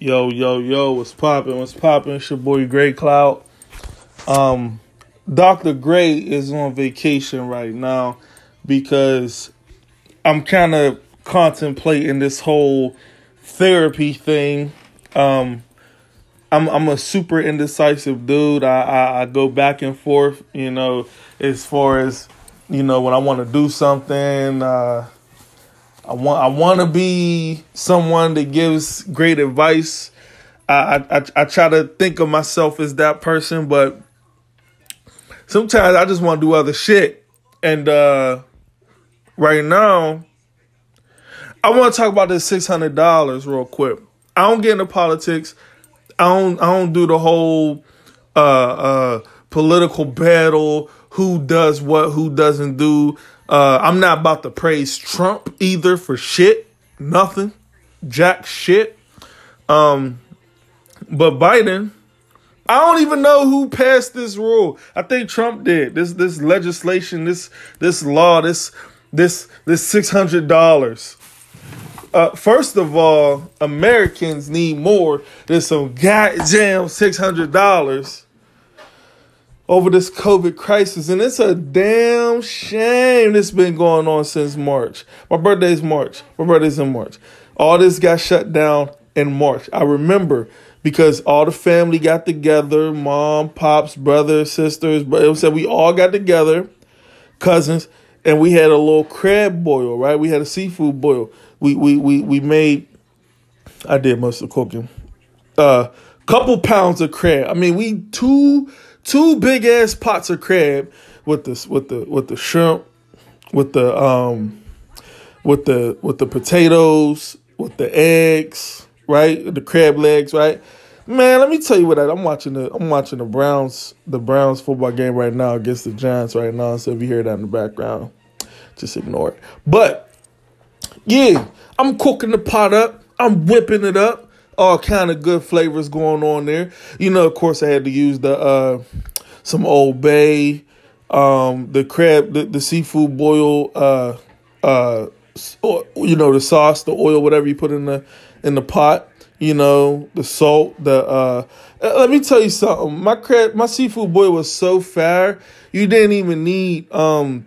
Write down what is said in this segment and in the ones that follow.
Yo, yo, yo, what's poppin'? What's poppin'? It's your boy Gray Cloud. Um, Dr. Gray is on vacation right now because I'm kind of contemplating this whole therapy thing. Um, I'm I'm a super indecisive dude. I, I, I go back and forth, you know, as far as you know when I want to do something. Uh, I want I want to be someone that gives great advice. I, I I try to think of myself as that person, but sometimes I just want to do other shit. And uh, right now, I want to talk about this six hundred dollars real quick. I don't get into politics. I don't I don't do the whole uh, uh, political battle. Who does what? Who doesn't do? Uh, I'm not about to praise Trump either for shit. Nothing. Jack shit. Um, but Biden, I don't even know who passed this rule. I think Trump did. This this legislation, this this law, this this this six hundred dollars. Uh, first of all, Americans need more than some goddamn six hundred dollars over this COVID crisis, and it's a damn shame this been going on since March. My birthday's March. My birthday's in March. All this got shut down in March. I remember because all the family got together, mom, pops, brothers, sisters, but it was said we all got together, cousins, and we had a little crab boil, right? We had a seafood boil. We we we we made I did most of the cooking. Uh couple pounds of crab. I mean, we two two big ass pots of crab with the with the with the shrimp, with the um with the with the potatoes, with the eggs, right? The crab legs, right? Man, let me tell you what I, I'm watching the I'm watching the Browns the Browns football game right now against the Giants right now. So if you hear that in the background, just ignore it. But yeah, I'm cooking the pot up. I'm whipping it up all kind of good flavors going on there. You know, of course, I had to use the uh, some Old Bay, um, the crab, the, the seafood boil, uh, uh, you know, the sauce, the oil, whatever you put in the in the pot. You know, the salt, the uh, uh let me tell you something. My crab, my seafood boil was so fire. You didn't even need um,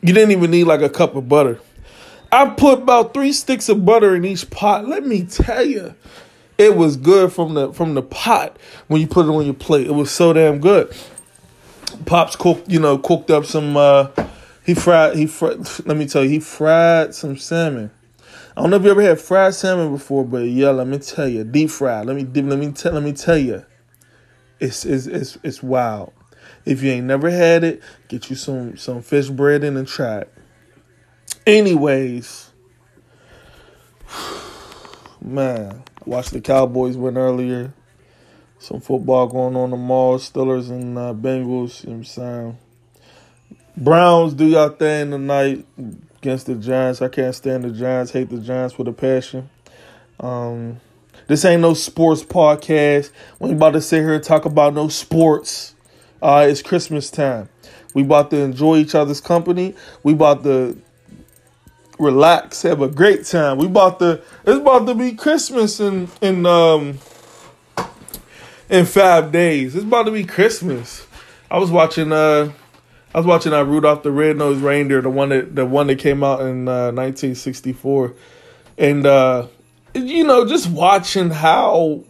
you didn't even need like a cup of butter. I put about three sticks of butter in each pot. Let me tell you, it was good from the from the pot when you put it on your plate. It was so damn good. Pops cooked, you know, cooked up some. Uh, he fried. He fried. Let me tell you, he fried some salmon. I don't know if you ever had fried salmon before, but yeah, let me tell you, deep fried. Let me let me tell let me tell you, it's it's it's it's wild. If you ain't never had it, get you some some fish bread in and try it. Anyways, man, I watched the Cowboys win earlier. Some football going on tomorrow. Steelers and uh, Bengals. You know what I'm saying? Browns do y'all thing tonight against the Giants. I can't stand the Giants. Hate the Giants with a passion. Um, this ain't no sports podcast. We ain't about to sit here and talk about no sports. Uh, it's Christmas time. We about to enjoy each other's company. We about to relax, have a great time. We about to it's about to be Christmas in in um in five days. It's about to be Christmas. I was watching uh I was watching uh, Rudolph the Red-Nosed Reindeer, the one that the one that came out in uh, 1964, and uh, you know just watching how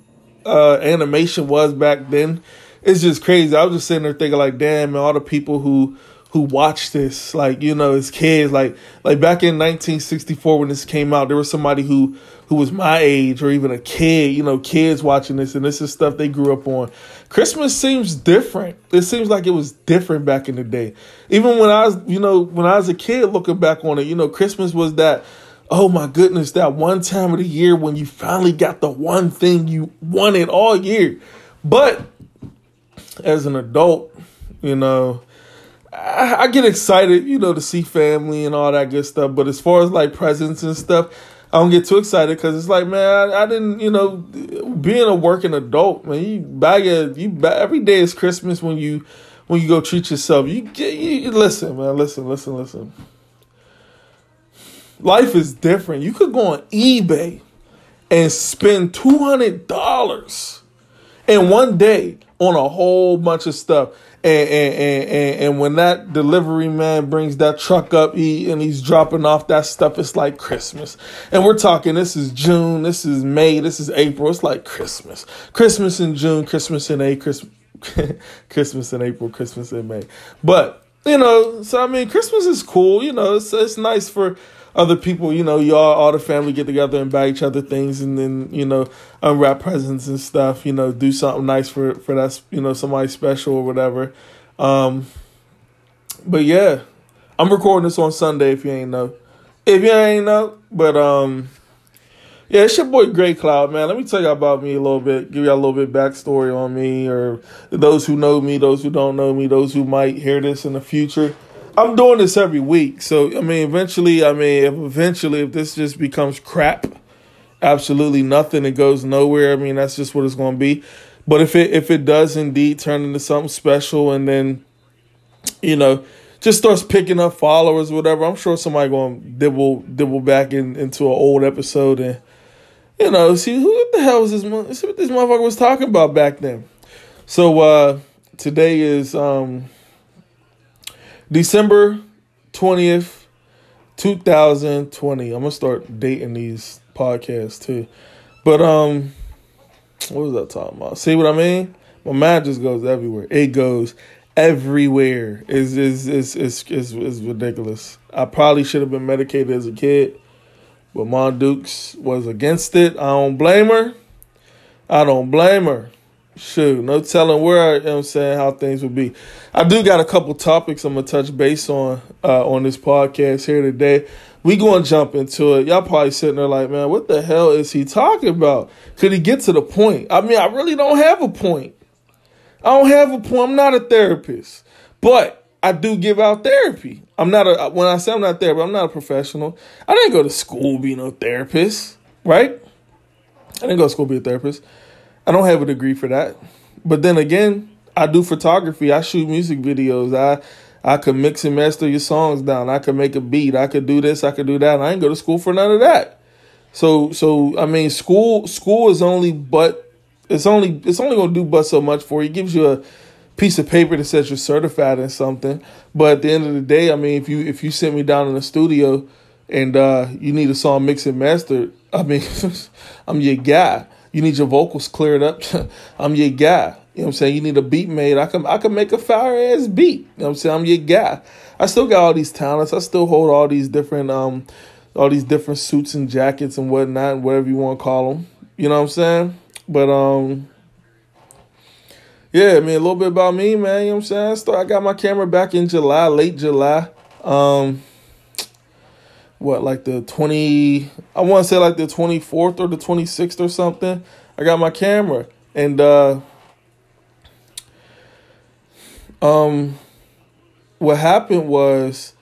uh, animation was back then. It's just crazy. I was just sitting there thinking like, damn, man, all the people who who watched this, like you know, as kids, like like back in 1964 when this came out, there was somebody who who was my age or even a kid, you know, kids watching this, and this is stuff they grew up on. Christmas seems different. It seems like it was different back in the day. Even when I was, you know, when I was a kid looking back on it, you know, Christmas was that. Oh my goodness, that one time of the year when you finally got the one thing you wanted all year. But as an adult, you know, I, I, get excited, you know, to see family and all that good stuff. But as far as like presents and stuff, I don't get too excited because it's like, man, I, I, didn't, you know, being a working adult, man, you bag it, you bag, every day is Christmas when you when you go treat yourself. You get, you listen, man, listen, listen, listen. Life is different. You could go on eBay and spend two hundred dollars in one day on a whole bunch of stuff. And, and, and, and, when that delivery man brings that truck up he, and he's dropping off that stuff, it's like Christmas. And we're talking, this is June, this is May, this is April. It's like Christmas. Christmas in June, Christmas in April, Christmas, Christmas in April, Christmas in May. But, you know, so I mean, Christmas is cool. You know, it's, it's nice for other people, you know, y'all, all the family get together and buy each other things and then, you know, unwrap presents and stuff, you know, do something nice for, for that, you know, somebody special or whatever. Um, but yeah, I'm recording this on Sunday if you ain't know. If you ain't know, but, um, yeah, it's your boy Gray Cloud, man. Let me tell you about me a little bit, give y'all a little bit backstory on me, or those who know me, those who don't know me, those who might hear this in the future. I'm doing this every week. So I mean, eventually, I mean, if eventually, if this just becomes crap, absolutely nothing, it goes nowhere. I mean, that's just what it's going to be. But if it if it does indeed turn into something special, and then, you know, just starts picking up followers, whatever, I'm sure somebody going to dibble dibble back in, into an old episode and, you know, see who the hell was this? See what this motherfucker was talking about back then. So uh today is um December 20th, 2020. I'm gonna start dating these podcasts too. But um what was I talking about? See what I mean? My mind just goes everywhere. It goes everywhere. Is is is is is is ridiculous. I probably should have been medicated as a kid, but Mom Dukes was against it. I don't blame her. I don't blame her shoot, no telling where I'm saying how things would be. I do got a couple topics I'm gonna touch base on uh, on this podcast here today. We gonna jump into it. Y'all probably sitting there like, man, what the hell is he talking about? Could he get to the point? I mean, I really don't have a point. I don't have a point. I'm not a therapist, but I do give out therapy. I'm not a when I say I'm not therapist, I'm not a professional. I didn't go to school be no therapist, right? I didn't go to school be a therapist. I don't have a degree for that. But then again, I do photography. I shoot music videos. I I could mix and master your songs down. I could make a beat. I could do this. I could do that. I ain't go to school for none of that. So so I mean, school school is only but it's only it's only gonna do but so much for you. It gives you a piece of paper that says you're certified in something. But at the end of the day, I mean, if you if you sent me down in the studio and uh, you need a song mixed and mastered, I mean, I'm your guy. You need your vocals cleared up. I'm your guy. You know what I'm saying? You need a beat made. I can I can make a fire ass beat. You know what I'm saying? I'm your guy. I still got all these talents. I still hold all these different um all these different suits and jackets and whatnot, whatever you want to call them. You know what I'm saying? But um yeah, I mean a little bit about me, man. You know what I'm saying? I, start, I got my camera back in July, late July. Um what like the 20 I want to say like the 24th or the 26th or something. I got my camera and uh um what happened was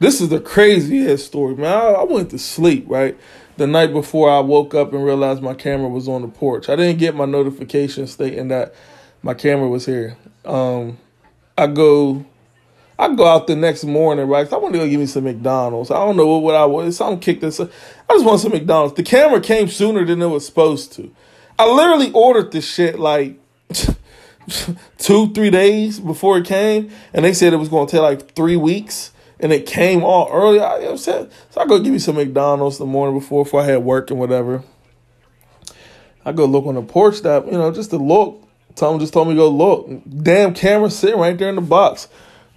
this is the craziest story, man. I, I went to sleep, right? The night before I woke up and realized my camera was on the porch. I didn't get my notification stating that my camera was here. Um I go I go out the next morning, right? I want to go give me some McDonald's. I don't know what, what I was. Something kicked this. I just want some McDonald's. The camera came sooner than it was supposed to. I literally ordered this shit like two, three days before it came, and they said it was going to take like three weeks, and it came all early. I, you know So I go give me some McDonald's the morning before, before I had work and whatever. I go look on the porch that, you know, just to look. Tom just told me to go look. Damn camera sitting right there in the box.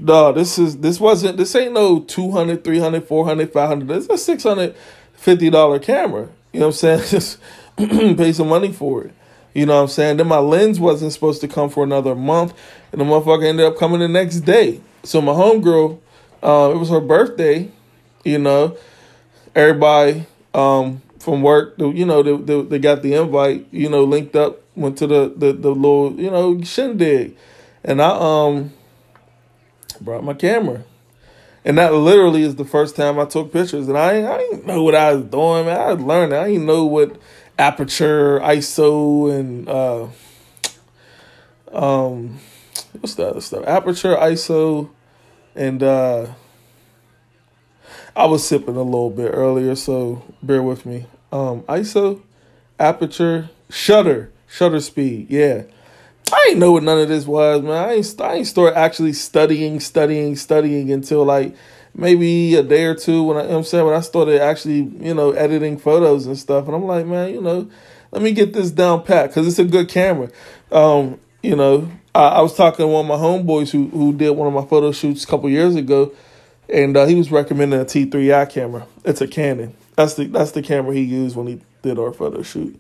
No, this is this wasn't this ain't no 200, 300, 400, 500. This is a 650 dollar camera. You know what I'm saying? Just pay some money for it. You know what I'm saying? Then my lens wasn't supposed to come for another month, and the motherfucker ended up coming the next day. So my homegirl, uh, it was her birthday. You know, everybody um, from work, you know, they, they, they got the invite. You know, linked up, went to the the, the little you know shindig, and I um brought my camera. And that literally is the first time I took pictures. And I, I didn't know what I was doing, man. I learned. I didn't know what aperture, ISO, and uh, um, what's the other stuff? Aperture, ISO, and uh, I was sipping a little bit earlier, so bear with me. Um, ISO, aperture, shutter, shutter speed. Yeah. I ain't know what none of this was, man. I ain't, I ain't start actually studying, studying, studying until like maybe a day or two when I, you know I'm saying, when I started actually, you know, editing photos and stuff. And I'm like, man, you know, let me get this down pat because it's a good camera. Um, you know, I, I, was talking to one of my homeboys who who did one of my photo shoots a couple years ago, and uh, he was recommending a T3i camera. It's a Canon. That's the that's the camera he used when he did our photo shoot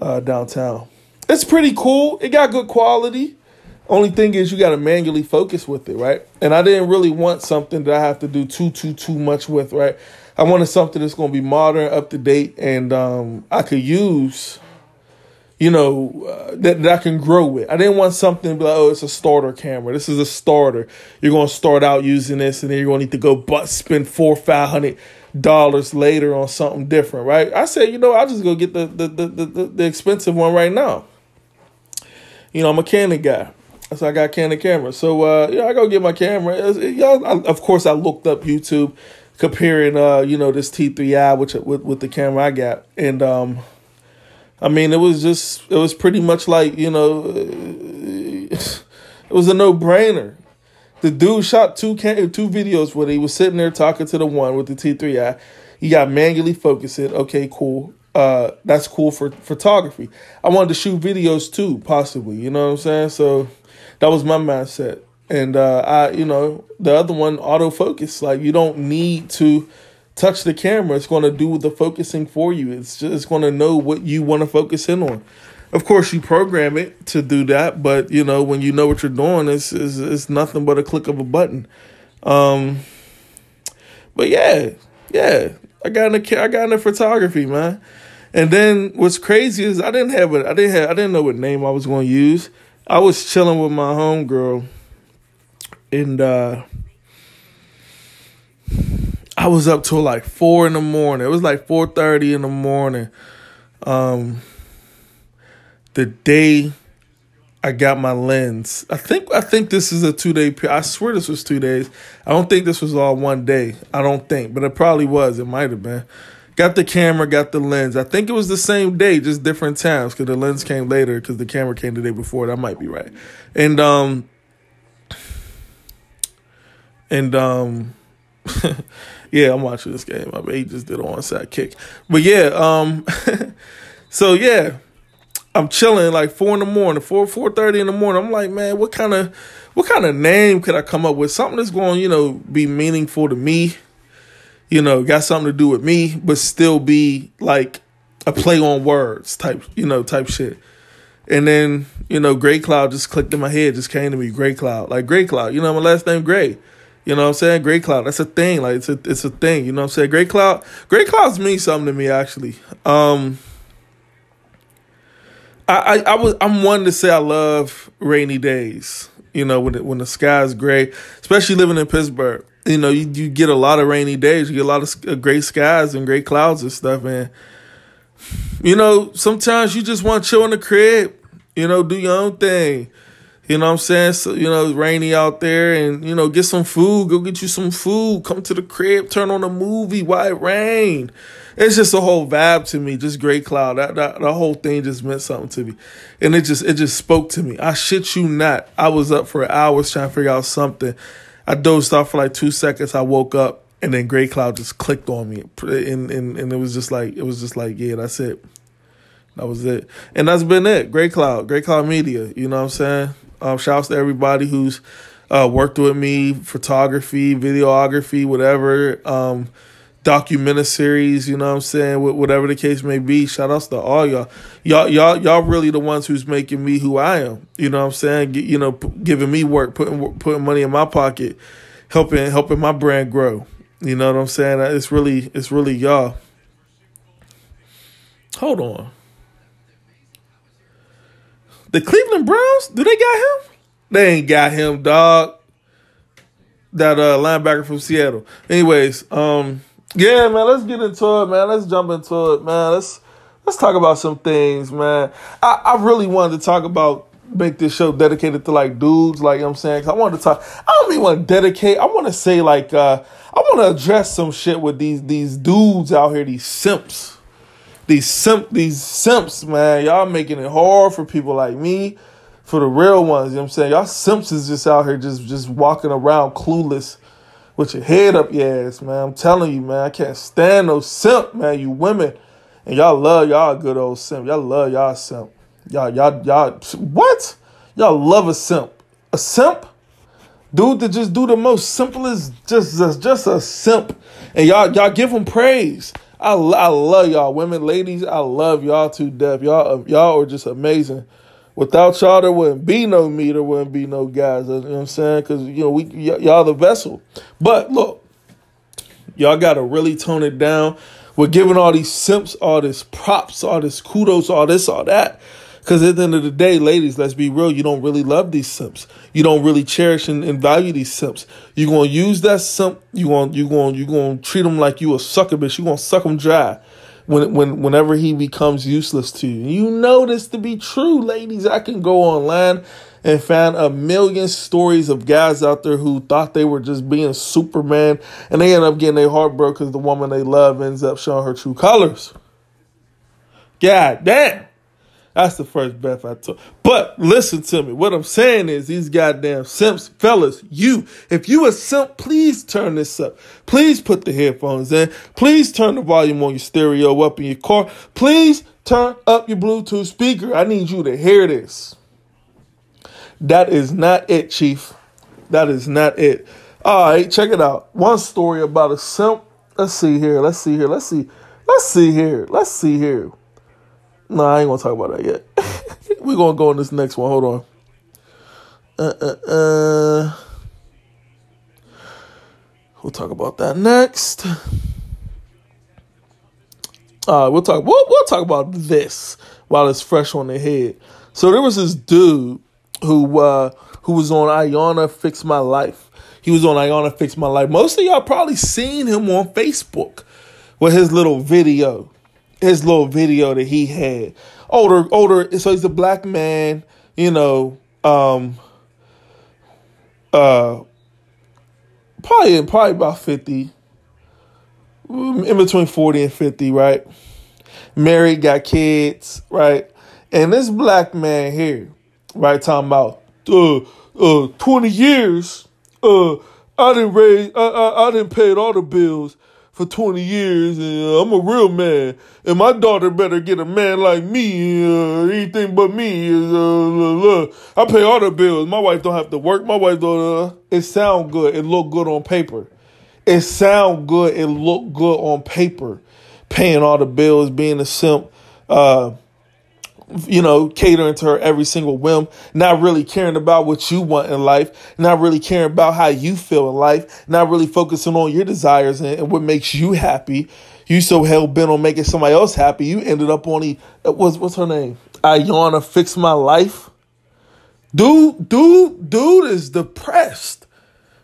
uh, downtown. It's pretty cool. It got good quality. Only thing is you got to manually focus with it, right? And I didn't really want something that I have to do too too too much with, right? I wanted something that's going to be modern, up to date, and um, I could use, you know, uh, that, that I can grow with. I didn't want something like, oh, it's a starter camera. This is a starter. You're going to start out using this, and then you're going to need to go but spend four, five hundred dollars later on something different, right? I said, you know, I'll just go get the the the the, the expensive one right now. You know, I'm a Canon guy. So I got Canon camera. So uh, yeah, I go get my camera. Y'all, of course, I looked up YouTube comparing uh, you know, this T3i which with with the camera I got, and um, I mean, it was just it was pretty much like you know, it was a no brainer. The dude shot two cam- two videos where he was sitting there talking to the one with the T3i. He got manually focused it. Okay, cool. Uh, that's cool for photography. I wanted to shoot videos too, possibly. You know what I'm saying? So that was my mindset. And uh, I, you know, the other one, autofocus. Like you don't need to touch the camera. It's going to do the focusing for you. It's just it's going to know what you want to focus in on. Of course, you program it to do that, but you know when you know what you're doing, it's it's, it's nothing but a click of a button. Um, but yeah, yeah, I got into I got into photography, man. And then what's crazy is I didn't have a I didn't have I didn't know what name I was going to use. I was chilling with my homegirl, and uh, I was up till like four in the morning. It was like four thirty in the morning. Um, the day I got my lens. I think I think this is a two day. I swear this was two days. I don't think this was all one day. I don't think, but it probably was. It might have been. Got the camera, got the lens. I think it was the same day, just different times because the lens came later because the camera came the day before. That might be right. And um and um yeah, I'm watching this game. I mean, he just did a one side kick. But yeah, um so yeah, I'm chilling like four in the morning, four four thirty in the morning. I'm like, man, what kind of what kind of name could I come up with? Something that's going, you know, be meaningful to me you know, got something to do with me, but still be like a play on words type, you know, type shit. And then, you know, Gray Cloud just clicked in my head, just came to me, Gray Cloud. Like Gray Cloud, you know, my last name Gray. You know what I'm saying? Gray Cloud. That's a thing. Like it's a it's a thing. You know what I'm saying? Gray Cloud. Gray Clouds mean something to me actually. Um I, I, I was I'm one to say I love rainy days. You know, when it, when the sky's gray, especially living in Pittsburgh you know, you, you get a lot of rainy days, you get a lot of uh, gray skies and gray clouds and stuff, and you know, sometimes you just want to chill in the crib, you know, do your own thing. You know what I'm saying? So, you know, it's rainy out there and, you know, get some food, go get you some food, come to the crib, turn on a movie while it rain. It's just a whole vibe to me, just gray cloud. That, that the whole thing just meant something to me. And it just it just spoke to me. I shit you not. I was up for hours trying to figure out something. I dozed off for like two seconds. I woke up and then Gray Cloud just clicked on me, and and and it was just like it was just like yeah, that's it. That was it, and that's been it. Gray Cloud, Gray Cloud Media. You know what I'm saying? Um, shouts to everybody who's uh, worked with me, photography, videography, whatever. Um, documentary series, you know what I'm saying? Whatever the case may be. Shout outs to all y'all. Y'all y'all y'all really the ones who's making me who I am. You know what I'm saying? You know, giving me work, putting putting money in my pocket, helping helping my brand grow. You know what I'm saying? It's really it's really y'all. Hold on. The Cleveland Browns, do they got him? They ain't got him, dog. That uh linebacker from Seattle. Anyways, um yeah, man, let's get into it, man. Let's jump into it, man. Let's let's talk about some things, man. I, I really wanted to talk about make this show dedicated to like dudes, like you know I'm saying. Cause I wanted to talk. I don't even want to dedicate. I want to say like uh I want to address some shit with these these dudes out here, these simps, these simp these simps, man, y'all making it hard for people like me, for the real ones. You know what I'm saying? Y'all simps is just out here just just walking around clueless with your head up your ass, man. I'm telling you, man, I can't stand no simp, man. You women. And y'all love y'all good old simp. Y'all love y'all simp. Y'all, y'all, y'all, what? Y'all love a simp. A simp? Dude that just do the most simplest, just, just, just a simp. And y'all, y'all give him praise. I, I love y'all, women, ladies. I love y'all to death. Y'all, uh, y'all are just amazing. Without y'all, there wouldn't be no me. There wouldn't be no guys. You know what I'm saying? Because you know we, y- y'all the vessel. But look, y'all got to really tone it down. We're giving all these simps all this props, all this kudos, all this, all that. Because at the end of the day, ladies, let's be real, you don't really love these simps. You don't really cherish and, and value these simps. You're gonna use that simp. You're going you gonna, you gonna treat them like you a sucker bitch. You're gonna suck him dry when when whenever he becomes useless to you. You know this to be true, ladies. I can go online and find a million stories of guys out there who thought they were just being Superman and they end up getting their heart broke because the woman they love ends up showing her true colors. God damn. That's the first breath I took. But listen to me. What I'm saying is these goddamn simps, fellas, you, if you a simp, please turn this up. Please put the headphones in. Please turn the volume on your stereo up in your car. Please turn up your Bluetooth speaker. I need you to hear this. That is not it, Chief. That is not it. All right, check it out. One story about a simp. Let's see here. Let's see here. Let's see. Let's see here. Let's see here. No, I ain't gonna talk about that yet. We're gonna go on this next one. Hold on. Uh, uh, uh. We'll talk about that next. Uh, we'll talk. We'll, we'll talk about this while it's fresh on the head. So there was this dude who uh, who was on Iyanla Fix My Life. He was on Iyanla Fix My Life. Most of y'all probably seen him on Facebook with his little video his little video that he had. Older, older. So he's a black man, you know, um, uh, probably probably about fifty, in between forty and fifty, right? Married, got kids, right? And this black man here, right, talking about uh, uh, twenty years. Uh, I didn't raise, I, I, I didn't pay all the bills for 20 years and I'm a real man. And my daughter better get a man like me. Uh, anything but me. Uh, I pay all the bills. My wife don't have to work. My wife don't. Uh, it sound good. It look good on paper. It sound good. It look good on paper. Paying all the bills, being a simp. Uh, you know, catering to her every single whim, not really caring about what you want in life, not really caring about how you feel in life, not really focusing on your desires and, and what makes you happy. You so hell bent on making somebody else happy, you ended up on the uh, what's what's her name? Iyanla fix my life. Dude, dude, dude is depressed.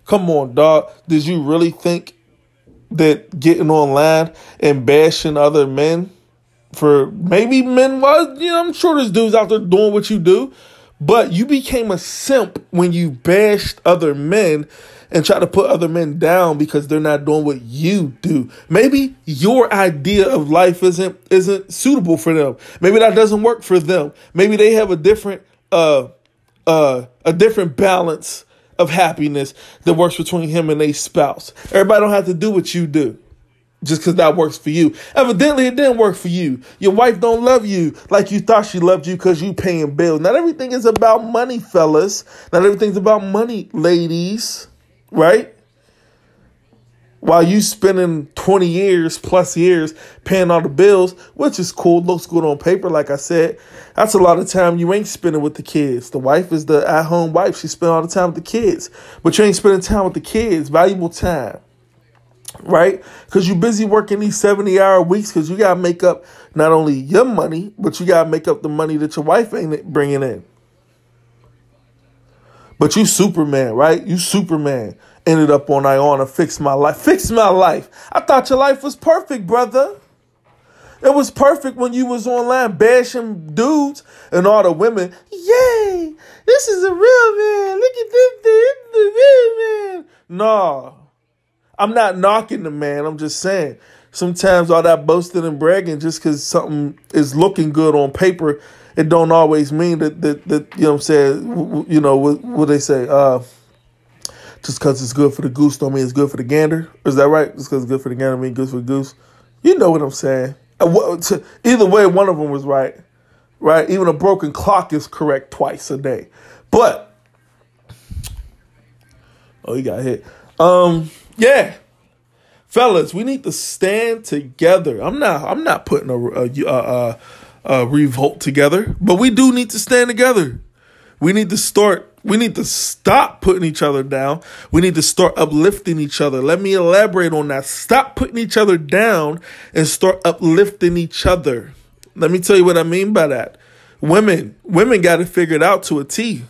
Come on, dog. Did you really think that getting online and bashing other men? For maybe men was, you know, I'm sure there's dudes out there doing what you do, but you became a simp when you bashed other men and try to put other men down because they're not doing what you do. Maybe your idea of life isn't isn't suitable for them. Maybe that doesn't work for them. Maybe they have a different uh uh a different balance of happiness that works between him and a spouse. Everybody don't have to do what you do just because that works for you. Evidently, it didn't work for you. Your wife don't love you like you thought she loved you because you paying bills. Not everything is about money, fellas. Not everything's about money, ladies. Right? While you spending 20 years plus years paying all the bills, which is cool, looks good on paper, like I said, that's a lot of time you ain't spending with the kids. The wife is the at home wife. She spend all the time with the kids. But you ain't spending time with the kids, valuable time right? Because you're busy working these 70 hour weeks because you got to make up not only your money, but you got to make up the money that your wife ain't bringing in. But you Superman, right? You Superman. Ended up on Iyanla, fix my life. Fix my life. I thought your life was perfect, brother. It was perfect when you was online bashing dudes and all the women. Yay! This is a real man. Look at this, this the real man. Nah. I'm not knocking the man. I'm just saying sometimes all that boasting and bragging just because something is looking good on paper, it don't always mean that that, that you know what I'm saying. You know what what they say. Uh, just because it's good for the goose don't mean it's good for the gander. Is that right? Just because it's good for the gander mean good for the goose. You know what I'm saying. Uh, either way, one of them was right. Right? Even a broken clock is correct twice a day. But oh, he got hit. Um, yeah fellas, we need to stand together. I'm not. I'm not putting a, a, a, a, revolt together, but we do need to stand together. We need to start. We need to stop putting each other down. We need to start uplifting each other. Let me elaborate on that. Stop putting each other down and start uplifting each other. Let me tell you what I mean by that. Women, women got it figured out to a T.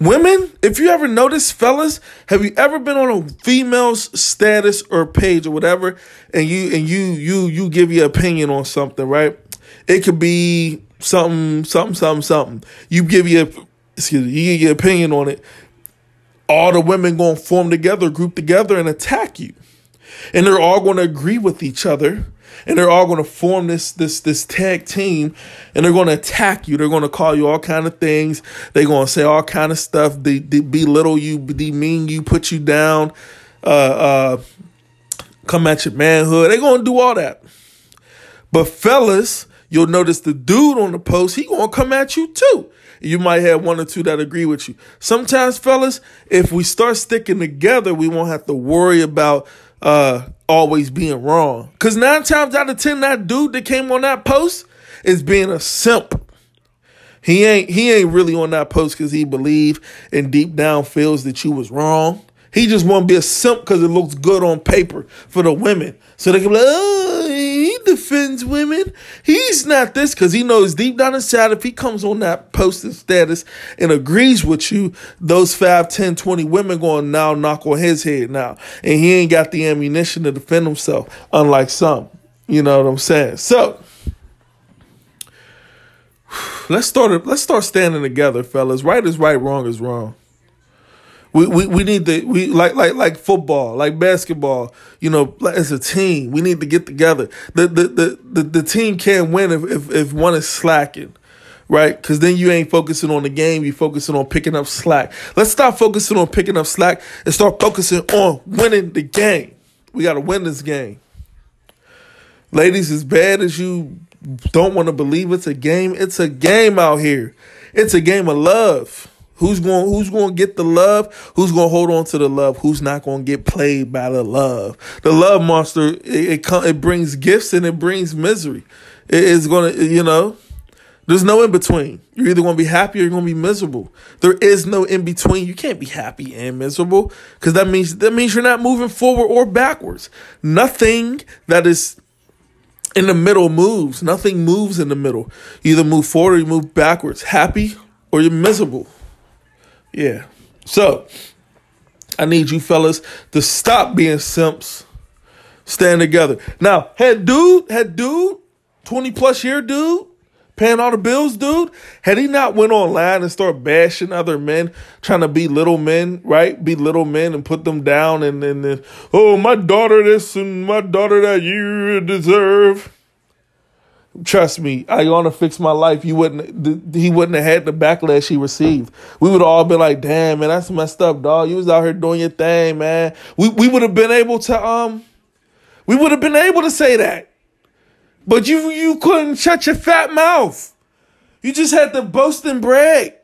Women, if you ever notice, fellas, have you ever been on a female's status or page or whatever, and you and you you you give your opinion on something, right? It could be something, something, something, something. You give your excuse me, you give your opinion on it. All the women gonna form together, group together, and attack you, and they're all gonna agree with each other and they're all going to form this this this tag team and they're going to attack you. They're going to call you all kind of things. They're going to say all kind of stuff. They, they belittle you demean you put you down uh uh come at your manhood. They're going to do all that. But fellas you'll notice the dude on the post he going to come at you too. You might have one or two that agree with you. Sometimes fellas if we start sticking together we won't have to worry about uh, always being wrong. Cause nine times out of ten, that dude that came on that post is being a simp. He ain't he ain't really on that post because he believe and deep down feels that you was wrong. He just want to be a simp because it looks good on paper for the women. So they can be like, oh, defends women. He's not this because he knows deep down inside if he comes on that posted status and agrees with you, those 5, 10, 20 women going now knock on his head now. And he ain't got the ammunition to defend himself, unlike some. You know what I'm saying? So let's start let's start standing together, fellas. Right is right, wrong is wrong. We, we, we need to we like like like football, like basketball. You know, as a team, we need to get together. The the the the, the team can't win if, if if one is slacking, right? Because then you ain't focusing on the game. You focusing on picking up slack. Let's stop focusing on picking up slack and start focusing on winning the game. We got to win this game, ladies. As bad as you don't want to believe it's a game, it's a game out here. It's a game of love. Who's going who's going to get the love? Who's going to hold on to the love? Who's not going to get played by the love? The love monster it it, it brings gifts and it brings misery. It is going to you know there's no in between. You're either going to be happy or you're going to be miserable. There is no in between. You can't be happy and miserable because that means that means you're not moving forward or backwards. Nothing that is in the middle moves. Nothing moves in the middle. You either move forward or you move backwards. Happy or you're miserable. Yeah. So I need you fellas to stop being simps. Stand together. Now, had dude, had dude, 20 plus year dude, paying all the bills, dude, had he not went online and start bashing other men, trying to be little men, right? Be little men and put them down and then, oh, my daughter this and my daughter that you deserve. Trust me, I want to fix my life. You wouldn't. He wouldn't have had the backlash he received. We would all been like, "Damn, man, that's messed up, dog. You was out here doing your thing, man." We we would have been able to um, we would have been able to say that, but you you couldn't shut your fat mouth. You just had to boast and brag.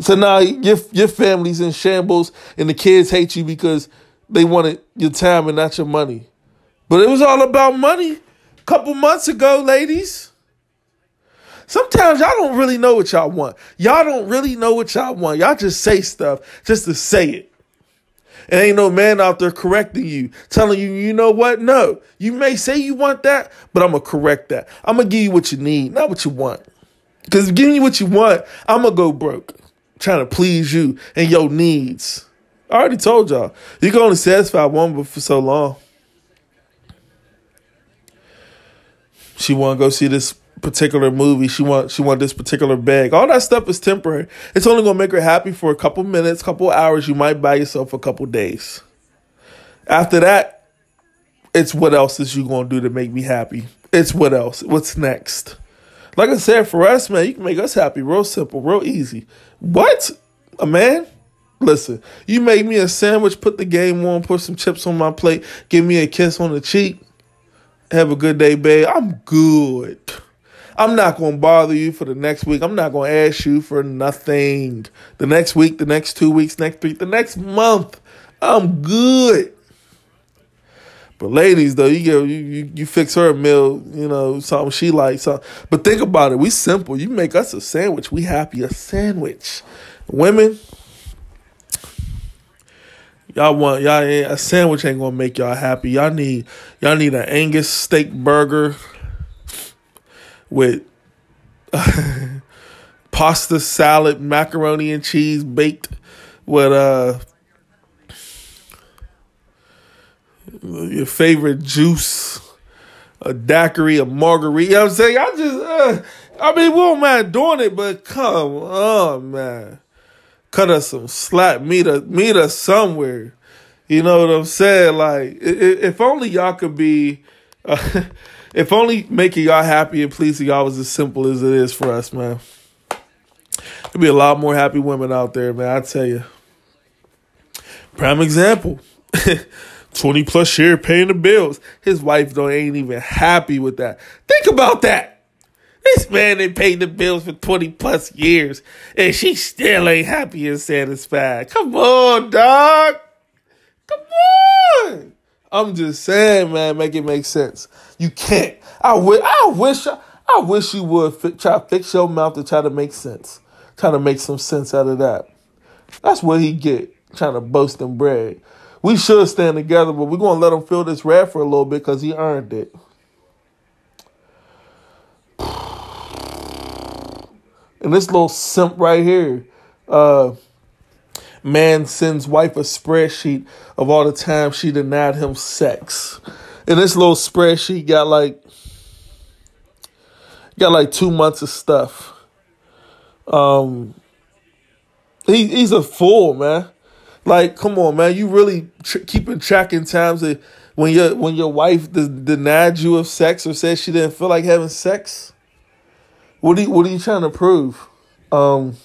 So now your your family's in shambles, and the kids hate you because they wanted your time and not your money. But it was all about money a couple months ago, ladies. Sometimes y'all don't really know what y'all want. Y'all don't really know what y'all want. Y'all just say stuff just to say it. And ain't no man out there correcting you, telling you, you know what? No, you may say you want that, but I'm going to correct that. I'm going to give you what you need, not what you want. Because giving you what you want, I'm going to go broke trying to please you and your needs. I already told y'all, you can only satisfy one for so long. She want to go see this particular movie. She want she want this particular bag. All that stuff is temporary. It's only gonna make her happy for a couple minutes, couple hours. You might buy yourself a couple days. After that, it's what else is you gonna do to make me happy? It's what else? What's next? Like I said, for us, man, you can make us happy real simple, real easy. What? A man? Listen, you make me a sandwich, put the game on, put some chips on my plate, give me a kiss on the cheek. Have a good day, babe. I'm good. I'm not going to bother you for the next week. I'm not going to ask you for nothing. The next week, the next two weeks, next week, the next month. I'm good. But ladies, though, you get you, you, you fix her a meal, you know, something she likes. Something. But think about it. We simple. You make us a sandwich. We happy. A sandwich. Women, y'all want y'all a sandwich ain't gonna make y'all happy. Y'all need y'all need an Angus steak burger with pasta salad, macaroni and cheese baked with uh your favorite juice, a daiquiri, a margarita. You know what I'm saying? I just, uh, I mean, we don't mind doing it, but come on, man. Cut us some slack. Meet us, meet us somewhere. You know what I'm saying? Like, if only y'all could be, uh, if only making y'all happy and pleasing y'all was as simple as it is for us, man. There'd be a lot more happy women out there, man. I tell you. Prime example. 20 plus year paying the bills. His wife don't ain't even happy with that. Think about that. This man ain't paid the bills for 20 plus years and she still ain't happy and satisfied. Come on, dog. Come on. I'm just saying, man, make it make sense. You can't. I wish, I wish, I wish you would fi- try to fix your mouth to try to make sense. Try to make some sense out of that. That's what he get, trying to boast and brag. We should stand together, but we're gonna let him feel this wrath for a little bit because he earned it. And this little simp right here, uh, man sends wife a spreadsheet of all the times she denied him sex. And this little spreadsheet got like got like two months of stuff. Um, he he's a fool, man. Like, come on, man. You really tr- keeping track in times of when your when your wife denied you of sex or said she didn't feel like having sex. What are you, what are you trying to prove? Um,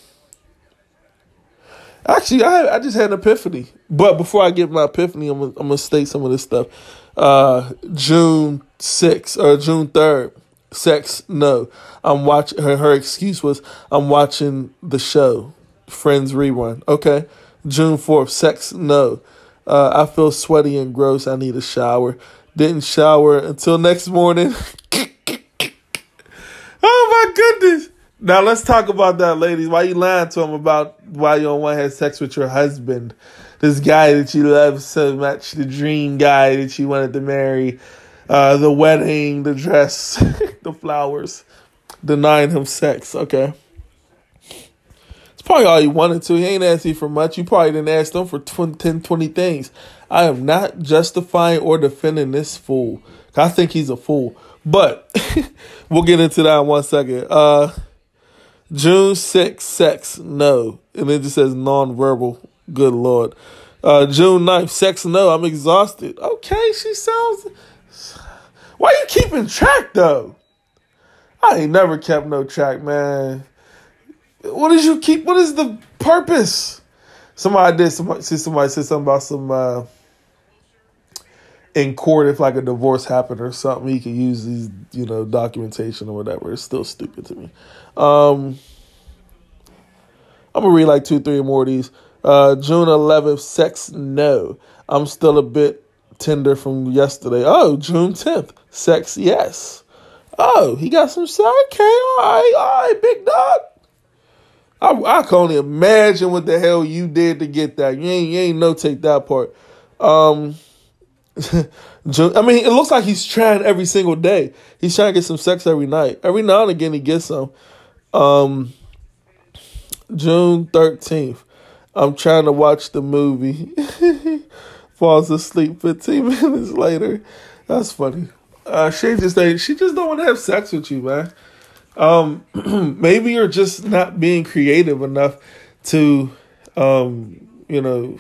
actually, I I just had an epiphany. But before I get my epiphany, I'm gonna, I'm gonna state some of this stuff. Uh, June sixth or June third. Sex, no. I'm watching. Her, her excuse was, I'm watching the show, Friends rerun. Okay. June 4th, sex, no. Uh, I feel sweaty and gross. I need a shower. Didn't shower until next morning. oh my goodness. Now let's talk about that, ladies. Why you lying to him about why you don't want to have sex with your husband? This guy that you love so much, the dream guy that you wanted to marry, uh, the wedding, the dress, the flowers, denying him sex. Okay. It's probably all you wanted to. He ain't asking for much. You probably didn't ask them for 20, 10, 20 things. I am not justifying or defending this fool. I think he's a fool. But we'll get into that in one second. Uh, June 6th, sex, no. And then it just says nonverbal. Good Lord. Uh, June 9th, sex, no. I'm exhausted. Okay, she sounds. Why you keeping track, though? I ain't never kept no track, man. What did you keep? What is the purpose? Somebody did. Somebody, somebody said something about some uh, in court if like a divorce happened or something. He could use these, you know, documentation or whatever. It's still stupid to me. Um, I'm gonna read like two, three more of these. Uh, June 11th, sex no. I'm still a bit tender from yesterday. Oh, June 10th, sex yes. Oh, he got some sex. Okay, all right, all right, big dog. I, I can only imagine what the hell you did to get that. You ain't, you ain't no take that part. Um, I mean, it looks like he's trying every single day. He's trying to get some sex every night. Every now and again, he gets some. Um, June 13th, I'm trying to watch the movie. Falls asleep 15 minutes later. That's funny. Uh, she just she just don't want to have sex with you, man. Um, maybe you're just not being creative enough to, um, you know,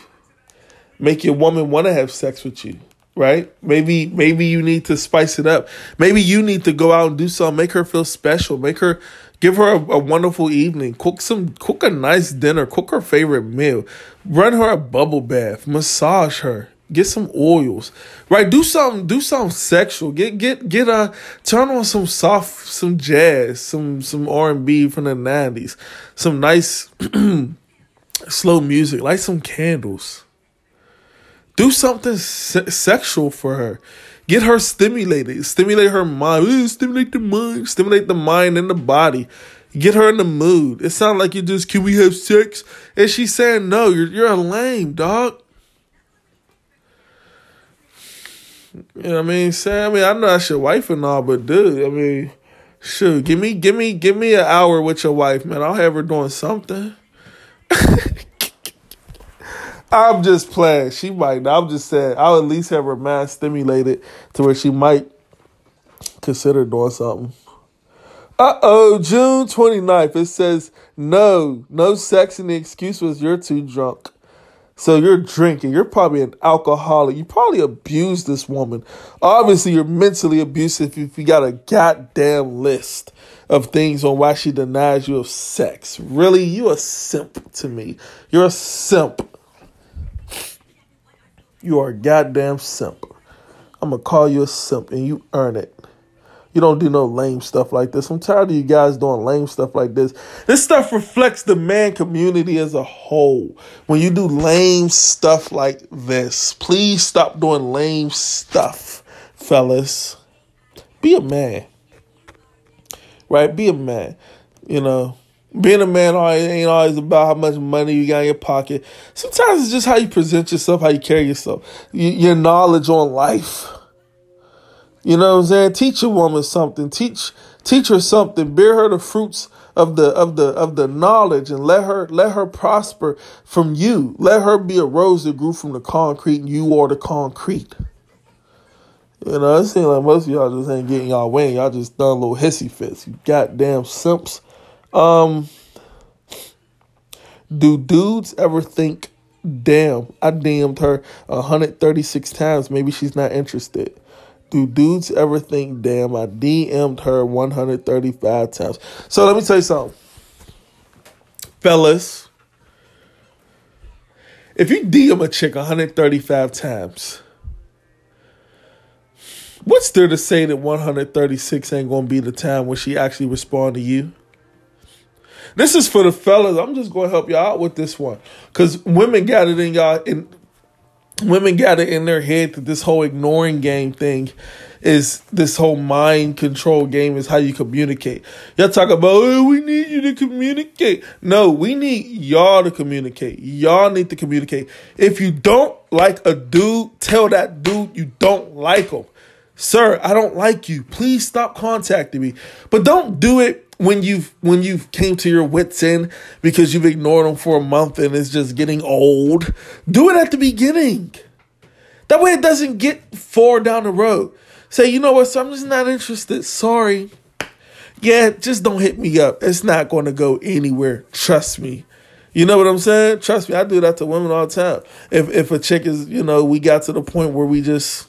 make your woman want to have sex with you right? Maybe maybe you need to spice it up. Maybe you need to go out and do something, make her feel special, make her give her a, a, wonderful evening, cook some cook a nice dinner, cook her favorite meal, run her a bubble bath, massage her. Get some oils, right? Do something, do something sexual. Get get get a turn on some soft, some jazz, some some R and B from the nineties, some nice slow music, light some candles do something se- sexual for her. Get her stimulated. Stimulate her mind. Ooh, stimulate the mind. Stimulate the mind and the body. Get her in the mood. It sounds like you just, can we have sex? And she's saying, no, you're, you're a lame, dog. You know what I mean? Say, I mean, I know that's your wife and all, but dude, I mean, shoot, give me, give me, give me an hour with your wife, man. I'll have her doing something. I'm just playing. She might. I'm just saying. I'll at least have her mind stimulated to where she might consider doing something. Uh oh, June 29th. It says no, no sex, and the excuse was you're too drunk. So you're drinking. You're probably an alcoholic. You probably abused this woman. Obviously, you're mentally abusive if you got a goddamn list of things on why she denies you of sex. Really, you a simp to me. You're a simp. You are a goddamn simp. I'm gonna call you a simp and you earn it. You don't do no lame stuff like this. I'm tired of you guys doing lame stuff like this. This stuff reflects the man community as a whole. When you do lame stuff like this, please stop doing lame stuff, fellas. Be a man. Right? Be a man. You know, being a man ain't always about how much money you got in your pocket. Sometimes it's just how you present yourself, how you carry yourself, your knowledge on life. You know what I'm saying? Teach a woman something. Teach teach her something. Bear her the fruits of the of the of the knowledge and let her let her prosper from you. Let her be a rose that grew from the concrete and you are the concrete. You know, it seems like most of y'all just ain't getting y'all way. Y'all just done little hissy fits. You goddamn simps. Um, do dudes ever think, damn, I DM'd her 136 times, maybe she's not interested? Do dudes ever think, damn, I DM'd her 135 times? So let me tell you something. Fellas, if you DM a chick 135 times, what's there to say that 136 ain't gonna be the time when she actually respond to you? This is for the fellas. I'm just going to help y'all out with this one because women got it in y'all in women got it in their head that this whole ignoring game thing is this whole mind control game is how you communicate. Y'all talk about, oh, we need you to communicate. No, we need y'all to communicate. Y'all need to communicate. If you don't like a dude, tell that dude you don't like him. Sir, I don't like you. Please stop contacting me. But don't do it when you've when you've came to your wits end because you've ignored them for a month and it's just getting old do it at the beginning. That way it doesn't get far down the road. Say you know what? So i'm just not interested. Sorry. Yeah just don't hit me up. It's not going to go anywhere. Trust me. You know what i'm saying? Trust me i do that to women all the time. If if a chick is you know we got to the point where we just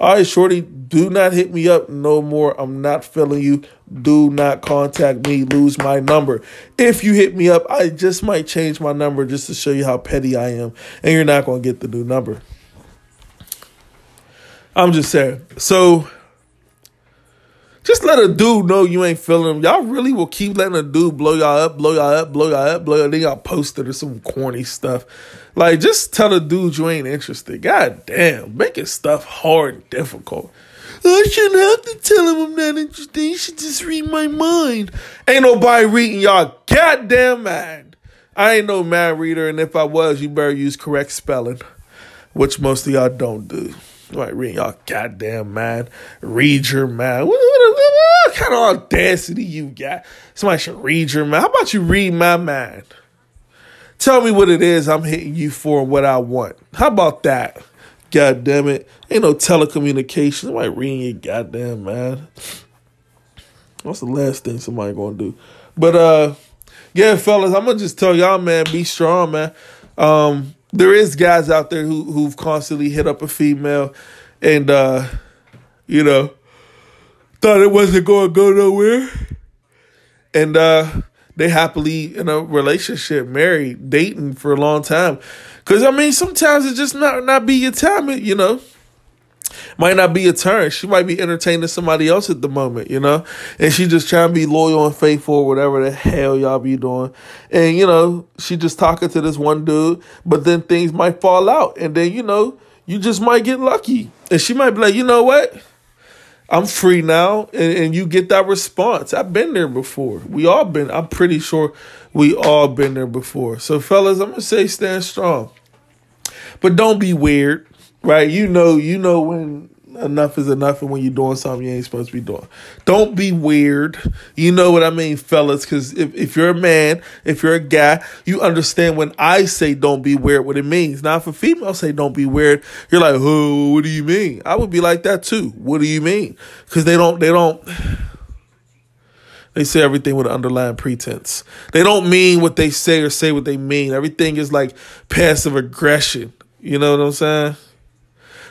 all right, shorty, do not hit me up no more. I'm not feeling you. Do not contact me. Lose my number. If you hit me up, I just might change my number just to show you how petty I am. And you're not going to get the new number. I'm just saying. So just let a dude know you ain't feeling him. Y'all really will keep letting a dude blow y'all up, blow y'all up, blow y'all up, blow y'all. Then y'all post it or some corny stuff. Like, just tell a dude you ain't interested. God damn, making stuff hard and difficult. I shouldn't have to tell him I'm not interested. He should just read my mind. Ain't nobody reading y'all goddamn mind. I ain't no mind reader, and if I was, you better use correct spelling, which most of y'all don't do. Like reading y'all goddamn mind. Read your mind. What, what, what, what, kind of audacity you got? Somebody should read your mind. How about you read my mind? Tell me what it is I'm hitting you for what I want. How about that? God damn it. Ain't no telecommunications. Somebody reading your goddamn mind. What's the last thing somebody gonna do? But uh yeah, fellas, I'm gonna just tell y'all, man, be strong, man. Um, there is guys out there who who've constantly hit up a female and uh you know thought it wasn't going to go nowhere. And uh they happily in a relationship married dating for a long time. Because i mean sometimes it just not not be your time you know might not be a turn. She might be entertaining somebody else at the moment, you know? And she just trying to be loyal and faithful or whatever the hell y'all be doing. And, you know, she just talking to this one dude, but then things might fall out. And then, you know, you just might get lucky. And she might be like, you know what? I'm free now. And, and you get that response. I've been there before. We all been, I'm pretty sure we all been there before. So, fellas, I'm going to say stand strong. But don't be weird right? You know, you know when enough is enough and when you're doing something you ain't supposed to be doing. Don't be weird. You know what I mean, fellas, because if, if you're a man, if you're a guy, you understand when I say don't be weird what it means. Now, if a female say don't be weird, you're like, oh, what do you mean? I would be like that too. What do you mean? Because they don't, they don't. They say everything with an underlying pretense. They don't mean what they say or say what they mean. Everything is like passive aggression. You know what I'm saying?